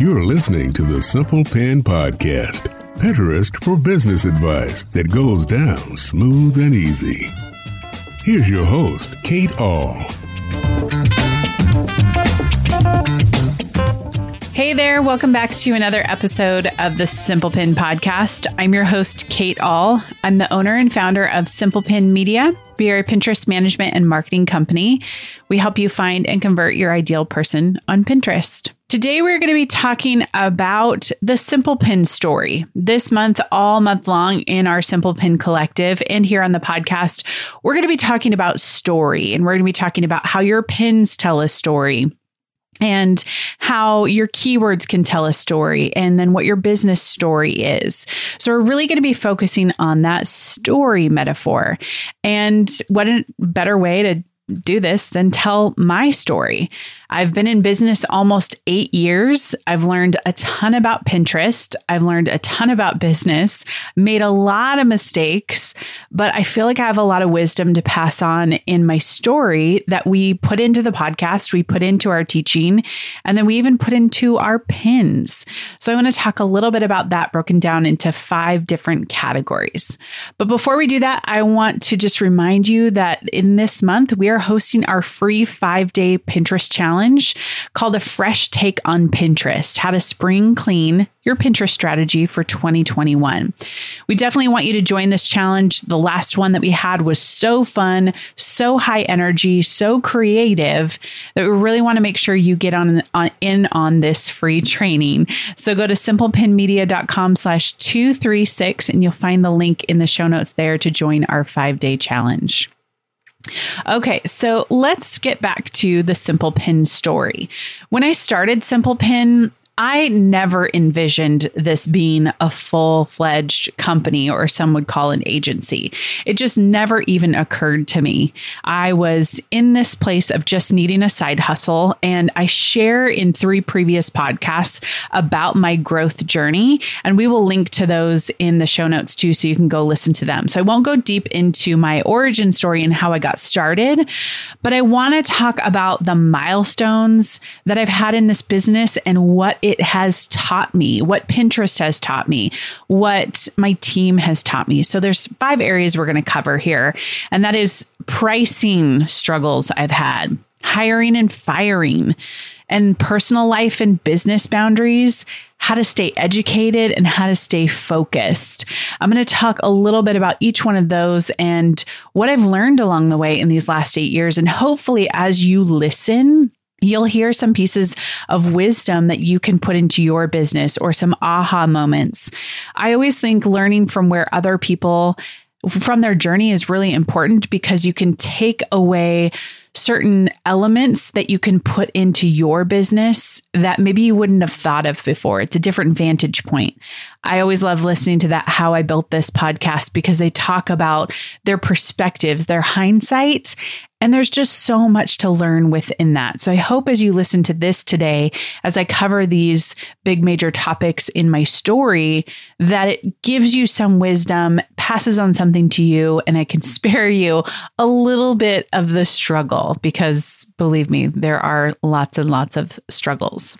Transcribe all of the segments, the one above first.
You're listening to the Simple Pin Podcast, Pinterest for business advice that goes down smooth and easy. Here's your host, Kate Ahl. There, welcome back to another episode of the Simple Pin Podcast. I'm your host, Kate Ahl. I'm the owner and founder of Simple Pin Media. We are a Pinterest management and marketing company. We help you find and convert your ideal person on Pinterest. Today, we're going to be talking about the Simple Pin story. This month, all month long in our Simple Pin collective and here on the podcast, we're going to be talking about story and we're going to be talking about how your pins tell a story and how your keywords can tell a story and then what your business story is. So we're really going to be focusing on that story metaphor. And what a better way to do this than tell my story. I've been in business almost eight years. I've learned a ton about Pinterest. I've learned a ton about business, made a lot of mistakes, but I feel like I have a lot of wisdom to pass on in my story that we put into the podcast, we put into our teaching, and then we even put into our pins. So I want to talk a little bit about that broken down into five different categories. But before we do that, I want to just remind you that in this month, we are hosting our free five day Pinterest challenge challenge called a fresh take on Pinterest, how to spring clean your Pinterest strategy for 2021. We definitely want you to join this challenge. The last one that we had was so fun, so high energy, so creative that we really want to make sure you get on, on in on this free training. So go to simplepinmedia.com slash 236 and you'll find the link in the show notes there to join our five day challenge. Okay, so let's get back to the Simple Pin story. When I started Simple Pin, I never envisioned this being a full fledged company or some would call an agency. It just never even occurred to me. I was in this place of just needing a side hustle. And I share in three previous podcasts about my growth journey. And we will link to those in the show notes too, so you can go listen to them. So I won't go deep into my origin story and how I got started, but I want to talk about the milestones that I've had in this business and what it has taught me, what Pinterest has taught me, what my team has taught me. So there's five areas we're going to cover here, and that is pricing struggles I've had, hiring and firing, and personal life and business boundaries, how to stay educated and how to stay focused. I'm going to talk a little bit about each one of those and what I've learned along the way in these last 8 years and hopefully as you listen You'll hear some pieces of wisdom that you can put into your business or some aha moments. I always think learning from where other people from their journey is really important because you can take away certain elements that you can put into your business that maybe you wouldn't have thought of before. It's a different vantage point. I always love listening to that How I Built This podcast because they talk about their perspectives, their hindsight, and there's just so much to learn within that. So I hope as you listen to this today, as I cover these big major topics in my story, that it gives you some wisdom, passes on something to you, and I can spare you a little bit of the struggle because believe me, there are lots and lots of struggles.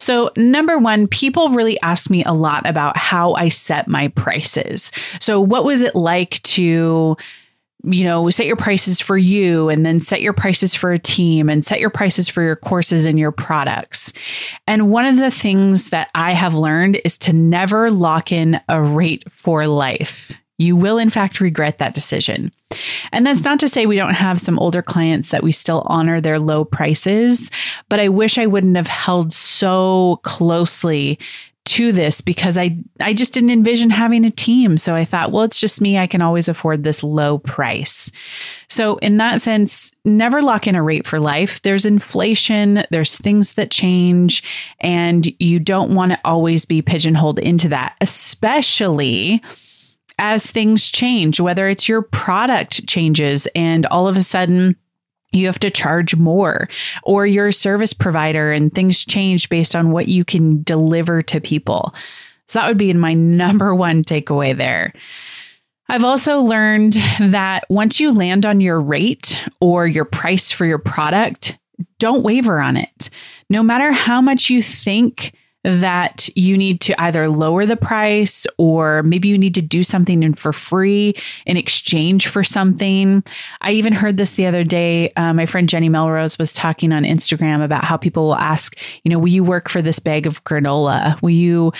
So, number one, people really ask me a lot about how I set my prices. So, what was it like to you know, set your prices for you and then set your prices for a team and set your prices for your courses and your products. And one of the things that I have learned is to never lock in a rate for life. You will, in fact, regret that decision. And that's not to say we don't have some older clients that we still honor their low prices, but I wish I wouldn't have held so closely to this because I I just didn't envision having a team. So I thought, well, it's just me. I can always afford this low price. So in that sense, never lock in a rate for life. There's inflation, there's things that change, and you don't want to always be pigeonholed into that, especially as things change, whether it's your product changes and all of a sudden you have to charge more or you're service provider and things change based on what you can deliver to people. So that would be my number one takeaway there. I've also learned that once you land on your rate or your price for your product, don't waver on it. No matter how much you think that you need to either lower the price or maybe you need to do something for free in exchange for something. I even heard this the other day. Uh, my friend Jenny Melrose was talking on Instagram about how people will ask, you know, will you work for this bag of granola? Will you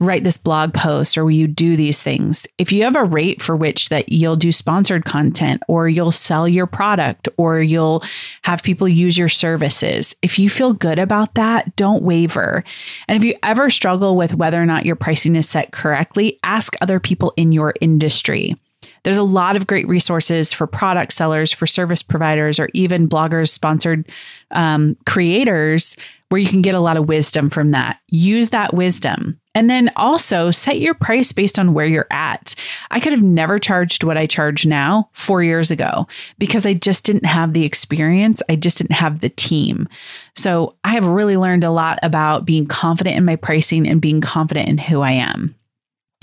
write this blog post or will you do these things if you have a rate for which that you'll do sponsored content or you'll sell your product or you'll have people use your services if you feel good about that don't waver and if you ever struggle with whether or not your pricing is set correctly ask other people in your industry there's a lot of great resources for product sellers, for service providers, or even bloggers, sponsored um, creators, where you can get a lot of wisdom from that. Use that wisdom. And then also set your price based on where you're at. I could have never charged what I charge now four years ago because I just didn't have the experience. I just didn't have the team. So I have really learned a lot about being confident in my pricing and being confident in who I am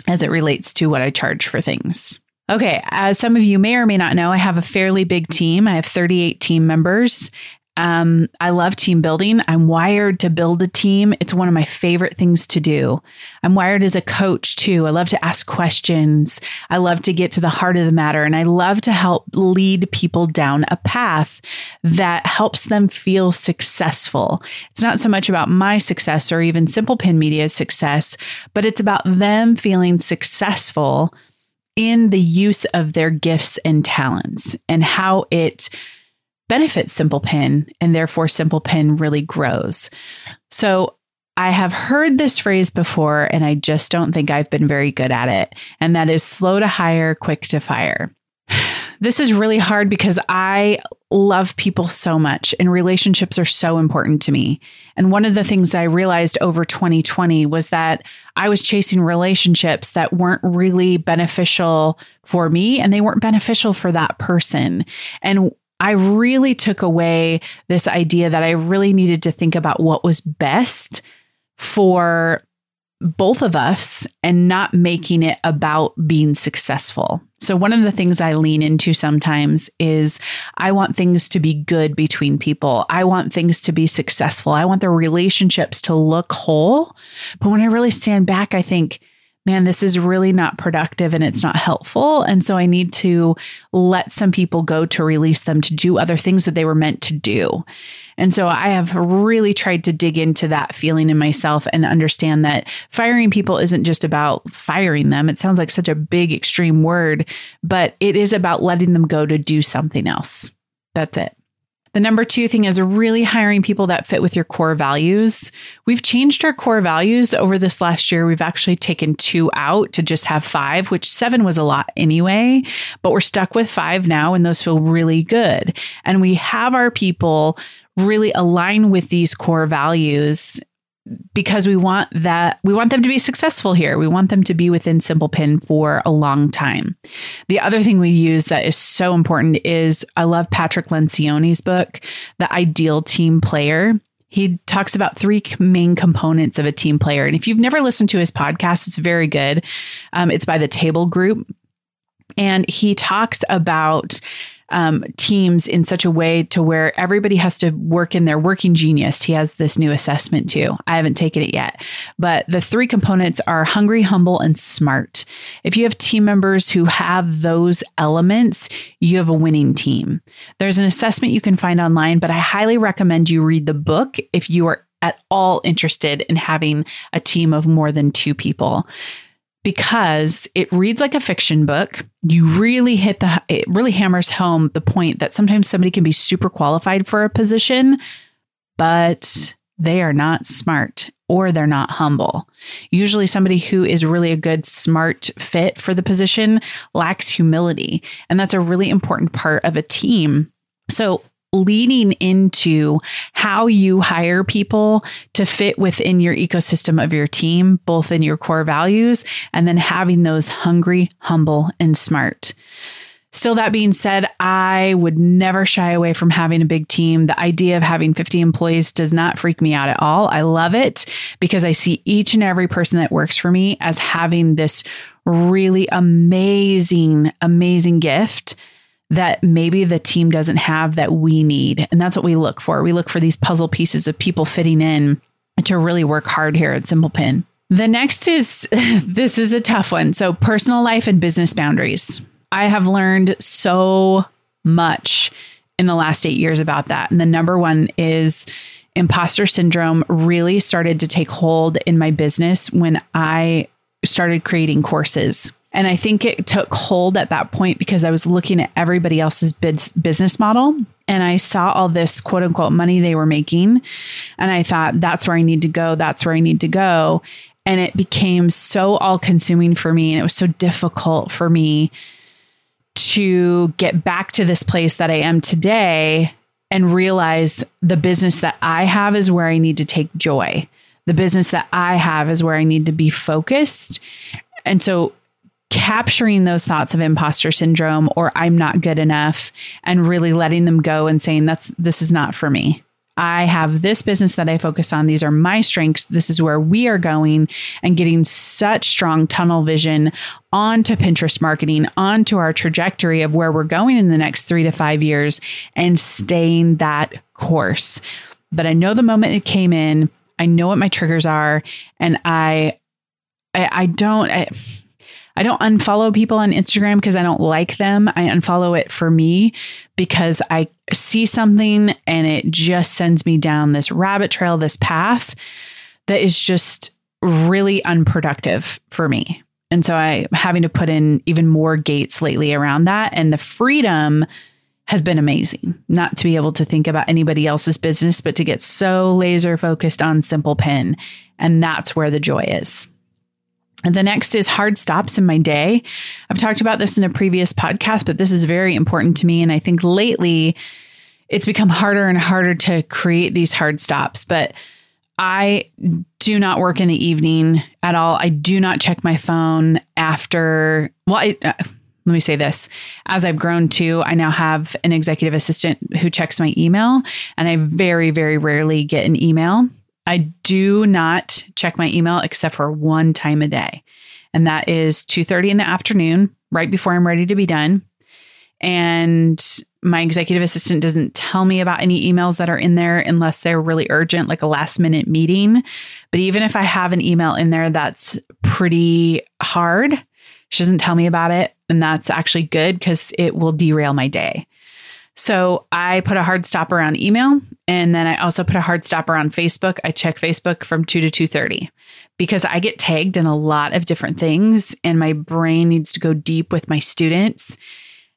as it relates to what I charge for things. Okay, as some of you may or may not know, I have a fairly big team. I have 38 team members, um, I love team building. I'm wired to build a team. It's one of my favorite things to do. I'm wired as a coach too. I love to ask questions. I love to get to the heart of the matter and I love to help lead people down a path that helps them feel successful. It's not so much about my success or even Simple Pin Media's success, but it's about them feeling successful in the use of their gifts and talents and how it benefits Simple Pin, and therefore Simple Pin really grows. So I have heard this phrase before, and I just don't think I've been very good at it. And that is slow to hire, quick to fire. This is really hard because I love people so much and relationships are so important to me. And one of the things I realized over 2020 was that I was chasing relationships that weren't really beneficial for me and they weren't beneficial for that person. And I really took away this idea that I really needed to think about what was best for both of us and not making it about being successful. So, one of the things I lean into sometimes is I want things to be good between people. I want things to be successful. I want the relationships to look whole. But when I really stand back, I think, man, this is really not productive and it's not helpful. And so I need to let some people go to release them to do other things that they were meant to do. And so I have really tried to dig into that feeling in myself and understand that firing people isn't just about firing them. It sounds like such a big, extreme word, but it is about letting them go to do something else. That's it. The number two thing is really hiring people that fit with your core values. We've changed our core values over this last year. We've actually taken two out to just have five, which seven was a lot anyway, but we're stuck with five now, and those feel really good. And we have our people really align with these core values because we want that we want them to be successful here. We want them to be within Simple Pin for a long time. The other thing we use that is so important is I love Patrick Lencioni's book, The Ideal Team Player. He talks about three main components of a team player. And if you've never listened to his podcast, it's very good. Um, it's by the Table Group. And he talks about um, teams in such a way to where everybody has to work in their working genius. He has this new assessment too. I haven't taken it yet, but the three components are hungry, humble, and smart. If you have team members who have those elements, you have a winning team. There's an assessment you can find online, but I highly recommend you read the book if you are at all interested in having a team of more than two people because it reads like a fiction book. You really hit the, it really hammers home the point that sometimes somebody can be super qualified for a position, but they are not smart or they're not humble. Usually, somebody who is really a good, smart fit for the position lacks humility. And that's a really important part of a team. So, leaning into how you hire people to fit within your ecosystem of your team, both in your core values and then having those hungry, humble, and smart. Still, that being said, I would never shy away from having a big team. The idea of having 50 employees does not freak me out at all. I love it because I see each and every person that works for me as having this really amazing, amazing gift that maybe the team doesn't have that we need. And that's what we look for. We look for these puzzle pieces of people fitting in to really work hard here at Simple Pin. The next is this is a tough one. So, personal life and business boundaries. I have learned so much in the last eight years about that. And the number one is imposter syndrome really started to take hold in my business when I started creating courses. And I think it took hold at that point because I was looking at everybody else's business model and I saw all this quote unquote money they were making. And I thought, that's where I need to go. That's where I need to go. And it became so all consuming for me. And it was so difficult for me to get back to this place that I am today and realize the business that I have is where I need to take joy. The business that I have is where I need to be focused. And so capturing those thoughts of imposter syndrome or I'm not good enough and really letting them go and saying that's this is not for me. I have this business that I focus on. These are my strengths. This is where we are going and getting such strong tunnel vision onto Pinterest marketing, onto our trajectory of where we're going in the next three to five years and staying that course. But I know the moment it came in, I know what my triggers are, and I, I, I don't. I, I don't unfollow people on Instagram because I don't like them. I unfollow it for me because I see something and it just sends me down this rabbit trail, this path that is just really unproductive for me. And so I'm having to put in even more gates lately around that. And the freedom has been amazing not to be able to think about anybody else's business, but to get so laser focused on Simple Pin. And that's where the joy is. And the next is hard stops in my day. I've talked about this in a previous podcast, but this is very important to me. And I think lately it's become harder and harder to create these hard stops. But I do not work in the evening at all. I do not check my phone after, well, I, uh, let me say this. As I've grown too, I now have an executive assistant who checks my email, and I very, very rarely get an email. I do not check my email except for one time a day. And that is 2:30 in the afternoon, right before I'm ready to be done. And my executive assistant doesn't tell me about any emails that are in there unless they're really urgent, like a last minute meeting. But even if I have an email in there that's pretty hard, she doesn't tell me about it. And that's actually good because it will derail my day. So I put a hard stop around email and then I also put a hard stopper on Facebook. I check Facebook from 2 to 2:30 because I get tagged in a lot of different things and my brain needs to go deep with my students.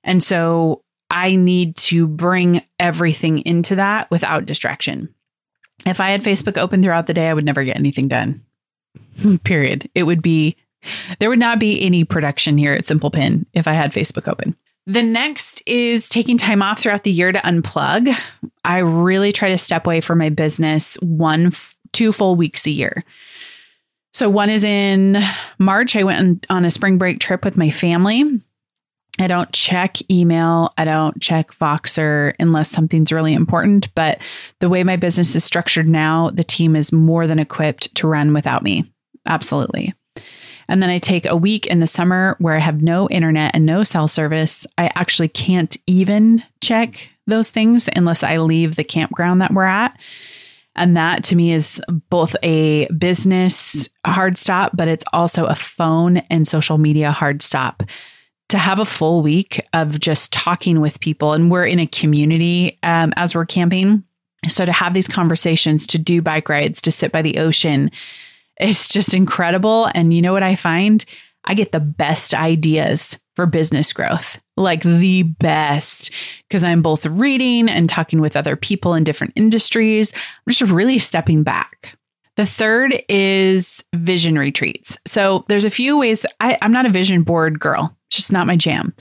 And so I need to bring everything into that without distraction. If I had Facebook open throughout the day, I would never get anything done. Period. It would be there would not be any production here at Simple Pin if I had Facebook open. The next is taking time off throughout the year to unplug. I really try to step away from my business one, two full weeks a year. So, one is in March. I went on a spring break trip with my family. I don't check email. I don't check Voxer unless something's really important. But the way my business is structured now, the team is more than equipped to run without me. Absolutely. And then I take a week in the summer where I have no internet and no cell service. I actually can't even check those things unless I leave the campground that we're at. And that to me is both a business hard stop, but it's also a phone and social media hard stop. To have a full week of just talking with people, and we're in a community um, as we're camping. So to have these conversations, to do bike rides, to sit by the ocean, it's just incredible. And you know what I find? I get the best ideas for business growth, like the best, because I'm both reading and talking with other people in different industries. I'm just really stepping back. The third is vision retreats. So there's a few ways I, I'm not a vision board girl, it's just not my jam.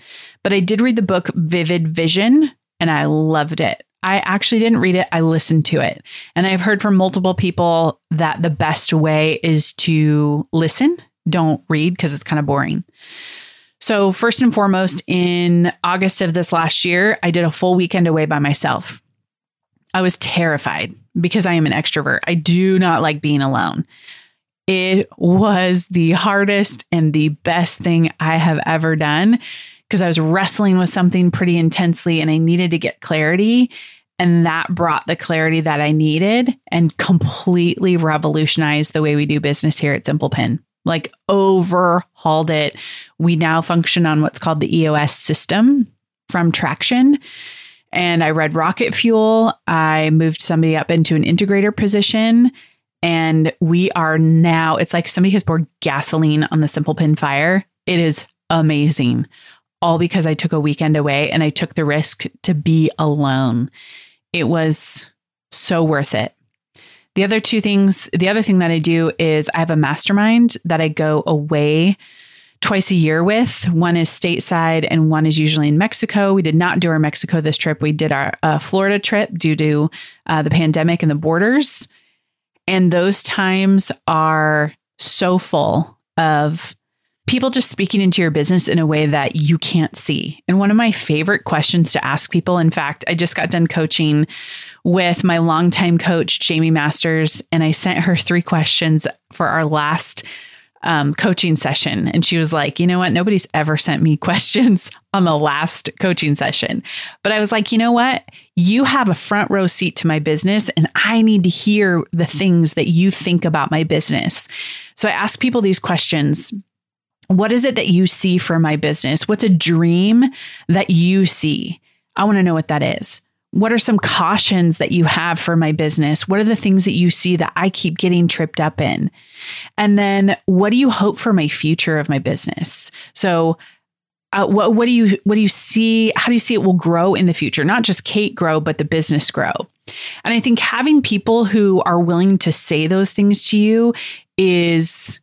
But I did read the book Vivid Vision and I loved it. I actually didn't read it, I listened to it. And I've heard from multiple people that the best way is to listen, don't read because it's kind of boring. So, first and foremost, in August of this last year, I did a full weekend away by myself. I was terrified because I am an extrovert. I do not like being alone. it was the hardest and the best thing I have ever done because I was wrestling with something pretty intensely and I needed to get clarity. And that brought the clarity that I needed and completely revolutionized the way we do business here at Simple Pin. Like overhauled it. We now function on what's called the EOS system from Traction. And I read Rocket Fuel. I moved somebody up into an integrator position. And we are now, it's like somebody has poured gasoline on the Simple Pin fire. It is amazing. All because I took a weekend away and I took the risk to be alone. It was so worth it. The other two things, the other thing that I do is I have a mastermind that I go away twice a year with. One is stateside and one is usually in Mexico. We did not do our Mexico this trip. We did our uh, Florida trip due to uh, the pandemic and the borders. And those times are so full of people just speaking into your business in a way that you can't see. And one of my favorite questions to ask people, in fact, I just got done coaching with my longtime coach, Jamie Masters, and I sent her three questions for our last um, coaching session. And she was like, you know what? Nobody's ever sent me questions on the last coaching session. But I was like, you know what? You have a front row seat to my business, and I need to hear the things that you think about my business. So I ask people these questions. What is it that you see for my business? What's a dream that you see? I want to know what that is. What are some cautions that you have for my business? What are the things that you see that I keep getting tripped up in? And then what do you hope for my future of my business? So uh, what, what do you what do you see how do you see it will grow in the future not just kate grow but the business grow and i think having people who are willing to say those things to you is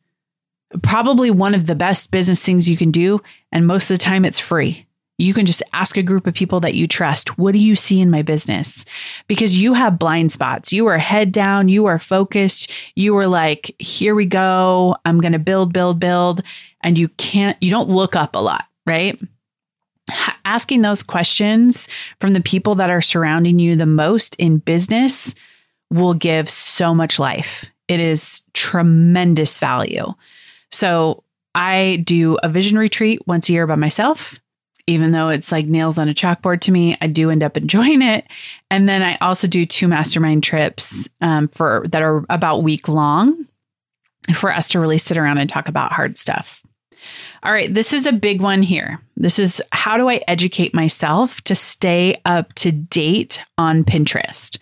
probably one of the best business things you can do and most of the time it's free you can just ask a group of people that you trust, what do you see in my business? Because you have blind spots. You are head down, you are focused, you are like, here we go, I'm going to build, build, build. And you can't, you don't look up a lot, right? Asking those questions from the people that are surrounding you the most in business will give so much life. It is tremendous value. So I do a vision retreat once a year by myself even though it's like nails on a chalkboard to me, I do end up enjoying it. And then I also do two mastermind trips um, for that are about week long for us to really sit around and talk about hard stuff. All right, this is a big one here. This is how do I educate myself to stay up to date on Pinterest?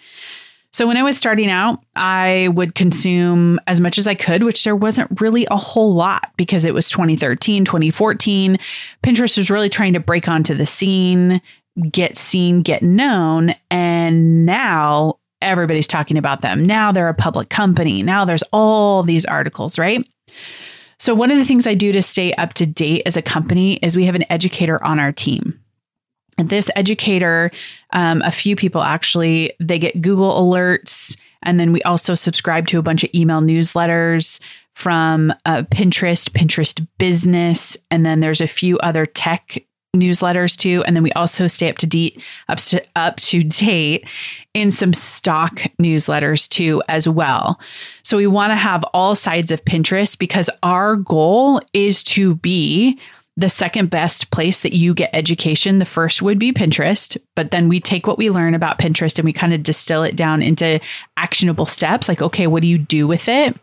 So when I was starting out, I would consume as much as I could, which there wasn't really a whole lot because it was 2013, 2014. Pinterest was really trying to break onto the scene, get seen, get known. And now everybody's talking about them. Now they're a public company. Now there's all these articles, right? So, one of the things I do to stay up to date as a company is we have an educator on our team this educator, um, a few people actually, they get Google alerts. And then we also subscribe to a bunch of email newsletters from uh, Pinterest, Pinterest Business, and then there's a few other tech newsletters too. And then we also stay up to date, up to, up to date in some stock newsletters too, as well. So we want to have all sides of Pinterest because our goal is to be the second best place that you get education, the first would be Pinterest. But then we take what we learn about Pinterest and we kind of distill it down into actionable steps like, okay, what do you do with it?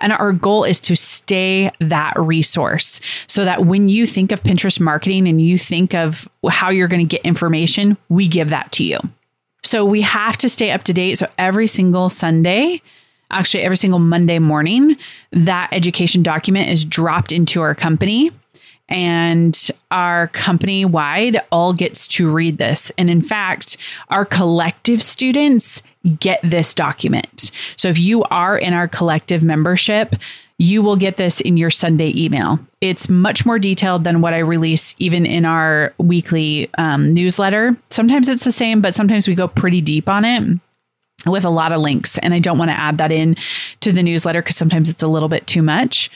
And our goal is to stay that resource so that when you think of Pinterest marketing and you think of how you're going to get information, we give that to you. So we have to stay up to date. So every single Sunday, actually every single Monday morning, that education document is dropped into our company and our company wide all gets to read this. And in fact, our collective students get this document. So if you are in our collective membership, you will get this in your Sunday email. It's much more detailed than what I release even in our weekly um, newsletter. Sometimes it's the same, but sometimes we go pretty deep on it with a lot of links. And I don't want to add that in to the newsletter because sometimes it's a little bit too much.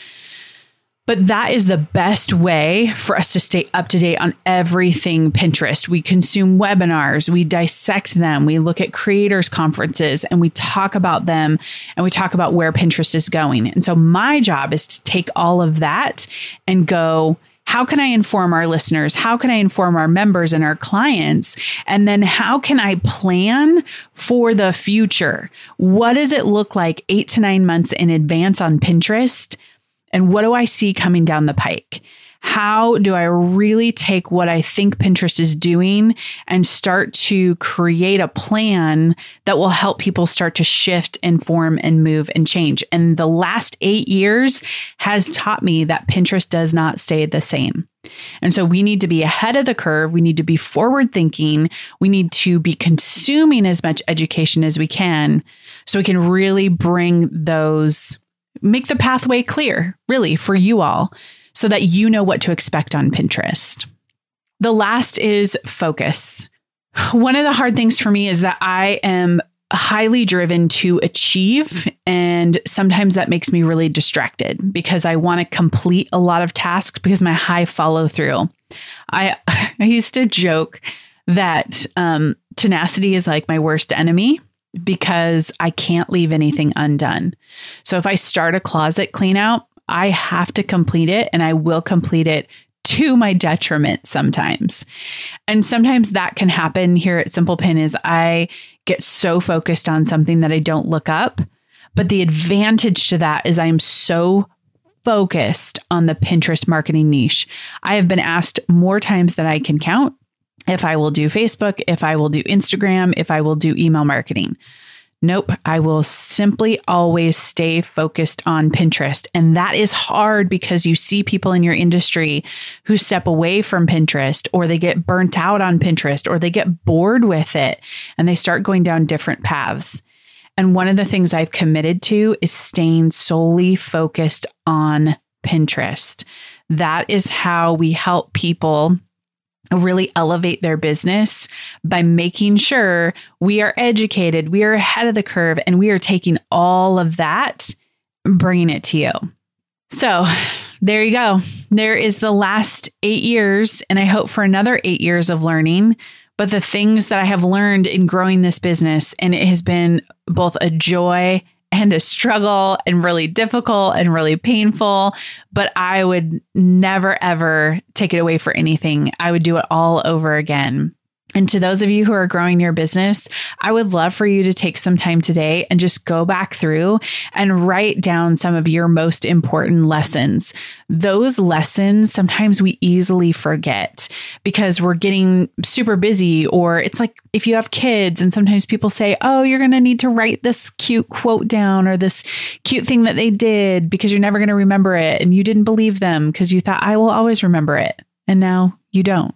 But that is the best way for us to stay up to date on everything Pinterest. We consume webinars, we dissect them, we look at creators' conferences, and we talk about them and we talk about where Pinterest is going. And so my job is to take all of that and go, how can I inform our listeners? How can I inform our members and our clients? And then how can I plan for the future? What does it look like eight to nine months in advance on Pinterest? And what do I see coming down the pike? How do I really take what I think Pinterest is doing and start to create a plan that will help people start to shift and form and move and change? And the last eight years has taught me that Pinterest does not stay the same. And so we need to be ahead of the curve. We need to be forward thinking. We need to be consuming as much education as we can so we can really bring those make the pathway clear, really, for you all so that you know what to expect on Pinterest. The last is focus. One of the hard things for me is that I am highly driven to achieve and sometimes that makes me really distracted because I want to complete a lot of tasks because my high follow through. I I used to joke that um, tenacity is like my worst enemy because I can't leave anything undone. So if I start a closet clean out, I have to complete it and I will complete it to my detriment sometimes. And sometimes that can happen here at Simple Pin is I get so focused on something that I don't look up. But the advantage to that is I am so focused on the Pinterest marketing niche. I have been asked more times than I can count if I will do Facebook, if I will do Instagram, if I will do email marketing. Nope, I will simply always stay focused on Pinterest. And that is hard because you see people in your industry who step away from Pinterest or they get burnt out on Pinterest or they get bored with it and they start going down different paths. And one of the things I've committed to is staying solely focused on Pinterest. That is how we help people really elevate their business by making sure we are educated, we are ahead of the curve, and we are taking all of that, bringing it to you. So, there you go. There is the last eight years, and I hope for another eight years of learning. But the things that I have learned in growing this business, and it has been both a joy and a struggle and really difficult and really painful, but I would never ever take it away for anything. I would do it all over again. And to those of you who are growing your business, I would love for you to take some time today and just go back through and write down some of your most important lessons. Those lessons sometimes we easily forget because we're getting super busy, or it's like if you have kids, and sometimes people say, Oh, you're going to need to write this cute quote down or this cute thing that they did because you're never going to remember it. And you didn't believe them because you thought, I will always remember it. And now you don't.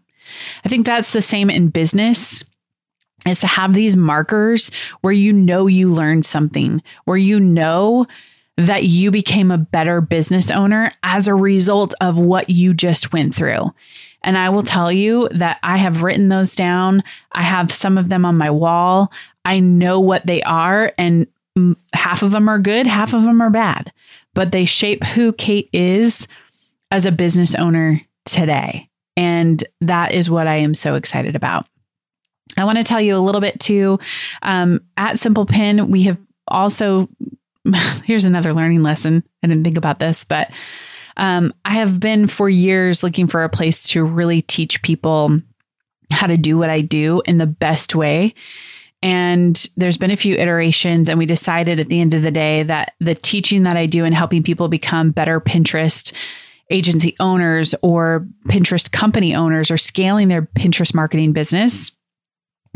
I think that's the same in business is to have these markers where you know you learned something, where you know that you became a better business owner as a result of what you just went through. And I will tell you that I have written those down. I have some of them on my wall. I know what they are, and half of them are good, half of them are bad, but they shape who Kate is as a business owner today. And that is what I am so excited about. I want to tell you a little bit too. Um, at Simple Pin, we have also, here's another learning lesson. I didn't think about this, but um, I have been for years looking for a place to really teach people how to do what I do in the best way. And there's been a few iterations, and we decided at the end of the day that the teaching that I do and helping people become better Pinterest agency owners or Pinterest company owners or scaling their Pinterest marketing business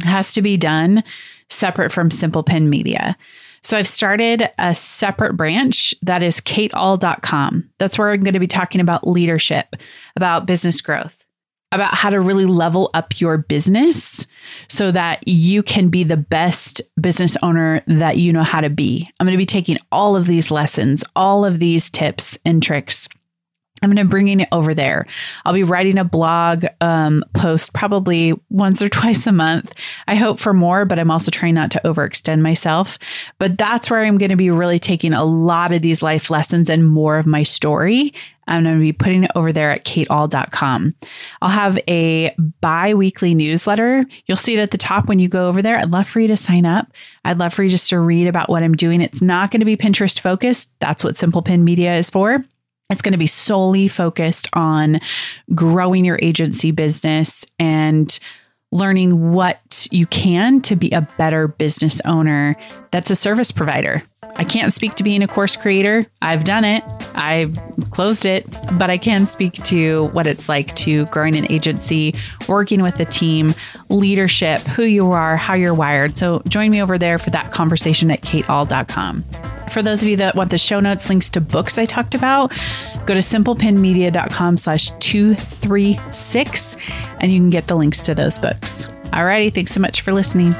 has to be done separate from Simple Pin Media. So I've started a separate branch that is kateahl.com. That's where I'm going to be talking about leadership, about business growth, about how to really level up your business so that you can be the best business owner that you know how to be. I'm going to be taking all of these lessons, all of these tips and tricks I'm going to bringing it over there. I'll be writing a blog um, post probably once or twice a month. I hope for more, but I'm also trying not to overextend myself. But that's where I'm going to be really taking a lot of these life lessons and more of my story I'm going to be putting it over there at kateahl.com. I'll have a bi weekly newsletter. You'll see it at the top when you go over there. I'd love for you to sign up. I'd love for you just to read about what I'm doing. It's not going to be Pinterest focused. That's what Simple Pin Media is for. It's going to be solely focused on growing your agency business and learning what you can to be a better business owner that's a service provider. I can't speak to being a course creator. I've done it. I've closed it, but I can speak to what it's like to growing an agency, working with a team, leadership, who you are, how you're wired. So join me over there for that conversation at kateahl.com. For those of you that want the show notes, links to books I talked about, go to simplepinmedia.com slash 236 and you can get the links to those books. Alrighty, thanks so much for listening.